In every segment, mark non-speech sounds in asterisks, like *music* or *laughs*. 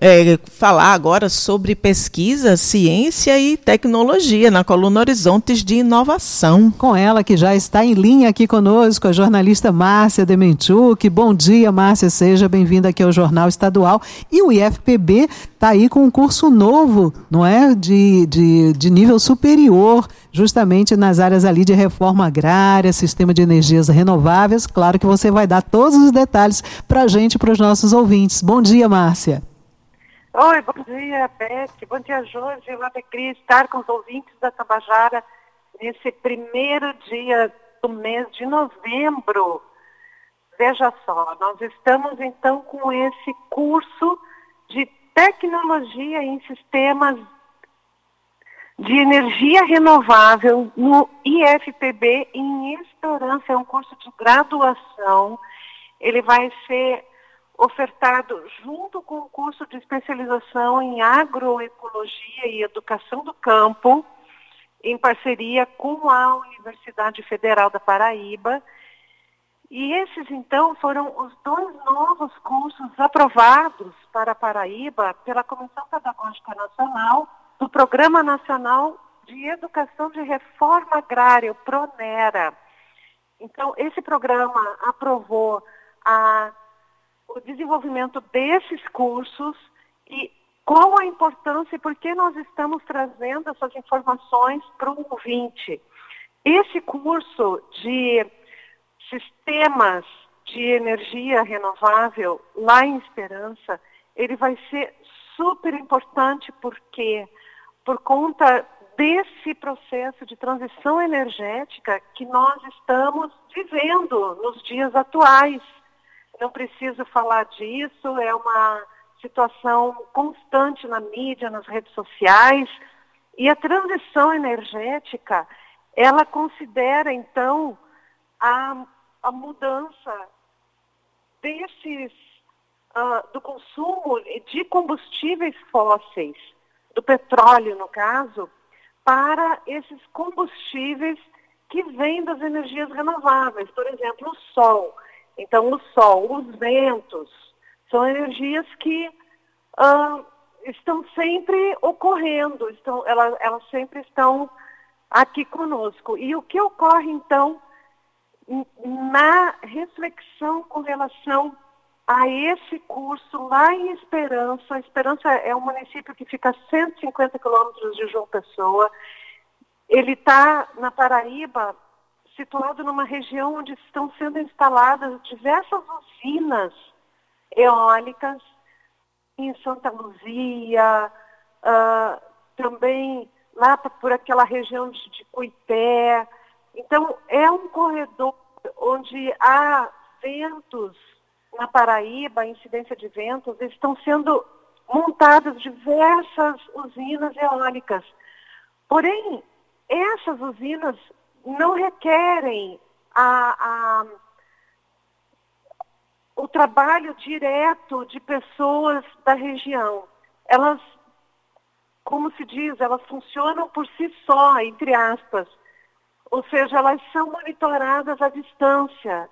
é, falar agora sobre pesquisa, ciência e tecnologia na coluna Horizontes de Inovação. Com ela, que já está em linha aqui conosco, a jornalista Márcia Demenchuk. Bom dia, Márcia, seja bem-vinda aqui ao Jornal Estadual. E o IFPB está aí com um curso novo, não é? De, de, de nível superior, justamente nas áreas ali de reforma agrária, sistema de energias renováveis. Claro que você vai dar todos os detalhes para a gente, para os nossos ouvintes. Bom dia, Márcia. Oi, bom dia, Beth. Bom dia, Jorge. Uma alegria estar com os ouvintes da Tabajara nesse primeiro dia do mês de novembro. Veja só, nós estamos então com esse curso de tecnologia em sistemas de energia renovável no IFPB em Esperança. É um curso de graduação. Ele vai ser ofertado junto com o curso de especialização em agroecologia e educação do campo, em parceria com a Universidade Federal da Paraíba. E esses, então, foram os dois novos cursos aprovados para a Paraíba pela Comissão Pedagógica Nacional do Programa Nacional de Educação de Reforma Agrária, o PRONERA. Então, esse programa aprovou a o desenvolvimento desses cursos e qual a importância e por que nós estamos trazendo essas informações para o ouvinte. Esse curso de sistemas de energia renovável lá em Esperança, ele vai ser super importante porque por conta desse processo de transição energética que nós estamos vivendo nos dias atuais não preciso falar disso, é uma situação constante na mídia, nas redes sociais. E a transição energética, ela considera, então, a, a mudança desses, uh, do consumo de combustíveis fósseis, do petróleo, no caso, para esses combustíveis que vêm das energias renováveis. Por exemplo, o sol. Então, o sol, os ventos, são energias que uh, estão sempre ocorrendo, estão, elas, elas sempre estão aqui conosco. E o que ocorre, então, na reflexão com relação a esse curso lá em Esperança. Esperança é um município que fica a 150 quilômetros de João Pessoa. Ele está na Paraíba, situado numa região onde estão sendo instaladas diversas usinas eólicas em Santa Luzia, uh, também lá por aquela região de, de Cuité. Então, é um corredor onde há ventos na Paraíba, incidência de ventos, estão sendo montadas diversas usinas eólicas. Porém, essas usinas não requerem a, a, o trabalho direto de pessoas da região. Elas, como se diz, elas funcionam por si só, entre aspas. Ou seja, elas são monitoradas à distância.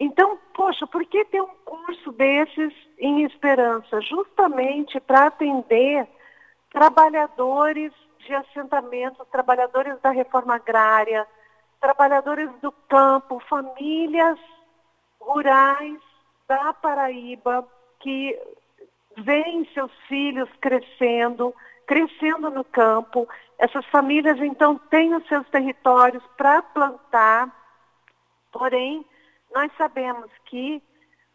Então, poxa, por que ter um curso desses em Esperança? Justamente para atender trabalhadores de assentamentos, trabalhadores da reforma agrária, trabalhadores do campo, famílias rurais da Paraíba que veem seus filhos crescendo, crescendo no campo. Essas famílias então têm os seus territórios para plantar, porém nós sabemos que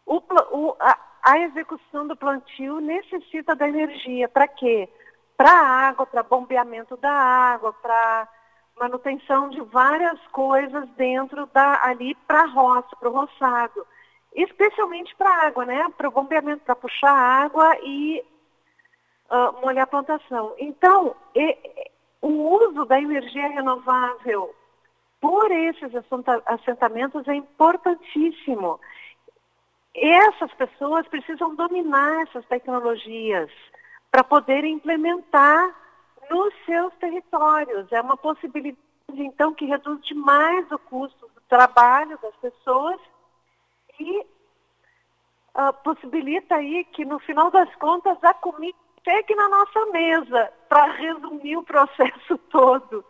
o, o, a, a execução do plantio necessita da energia. Para quê? Para água, para bombeamento da água, para manutenção de várias coisas dentro da ali para roça, para o roçado. Especialmente para água, né? Para o bombeamento, para puxar água e uh, molhar a plantação. Então, e, o uso da energia renovável por esses assentamentos é importantíssimo. Essas pessoas precisam dominar essas tecnologias para poder implementar nos seus territórios. É uma possibilidade, então, que reduz demais o custo do trabalho das pessoas e uh, possibilita aí que, no final das contas, a comida chegue na nossa mesa, para resumir o processo *laughs* todo,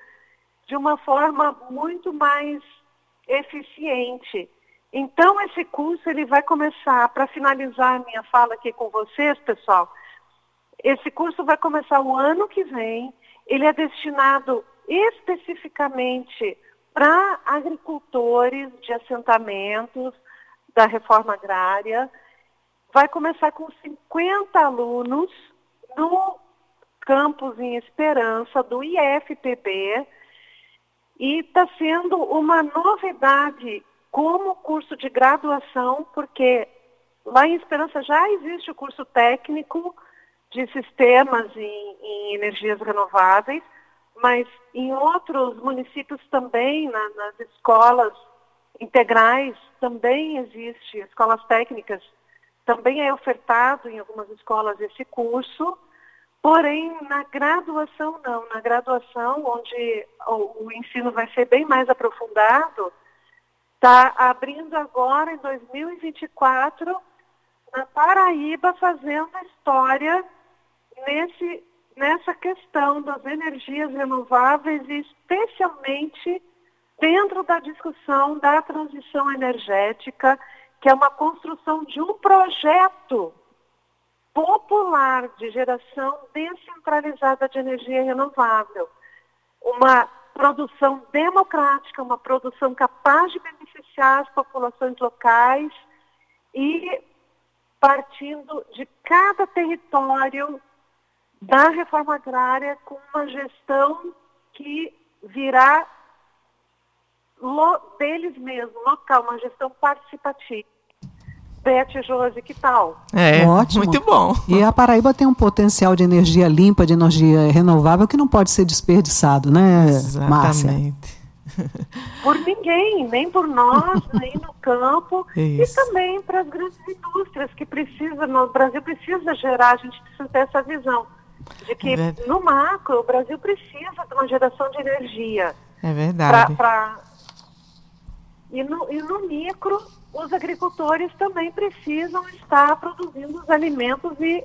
de uma forma muito mais eficiente. Então, esse curso ele vai começar, para finalizar a minha fala aqui com vocês, pessoal, esse curso vai começar o ano que vem. Ele é destinado especificamente para agricultores de assentamentos da reforma agrária. Vai começar com 50 alunos no campus em Esperança do IFPB e está sendo uma novidade como curso de graduação, porque lá em Esperança já existe o curso técnico de sistemas em, em energias renováveis, mas em outros municípios também, na, nas escolas integrais, também existe, escolas técnicas, também é ofertado em algumas escolas esse curso, porém na graduação não. Na graduação, onde o, o ensino vai ser bem mais aprofundado, está abrindo agora em 2024 na Paraíba, fazendo a história nesse, nessa questão das energias renováveis e especialmente dentro da discussão da transição energética, que é uma construção de um projeto popular de geração descentralizada de energia renovável. Uma produção democrática, uma produção capaz de beneficiar as populações locais e partindo de cada território da reforma agrária com uma gestão que virá deles mesmos, local, uma gestão participativa. Beth Josi, que tal? É, Ótimo. muito bom. E a Paraíba tem um potencial de energia limpa, de energia renovável que não pode ser desperdiçado, né, Exatamente. Márcia? *laughs* Por ninguém, nem por nós, *laughs* nem no campo, Isso. e também para as grandes indústrias que precisam, o Brasil precisa gerar, a gente precisa ter essa visão de que é no macro o Brasil precisa de uma geração de energia. É verdade. Pra, pra... E, no, e no micro, os agricultores também precisam estar produzindo os alimentos e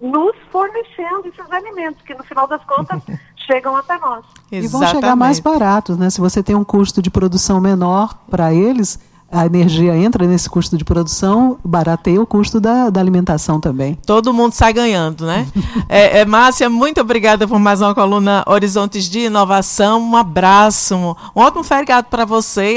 nos fornecendo esses alimentos, que no final das contas *laughs* chegam até nós. Exatamente. E vão chegar mais baratos, né? Se você tem um custo de produção menor para eles, a energia entra nesse custo de produção, barateia o custo da, da alimentação também. Todo mundo sai ganhando, né? *laughs* é, é, Márcia, muito obrigada por mais uma coluna Horizontes de Inovação. Um abraço, um ótimo feriado para você.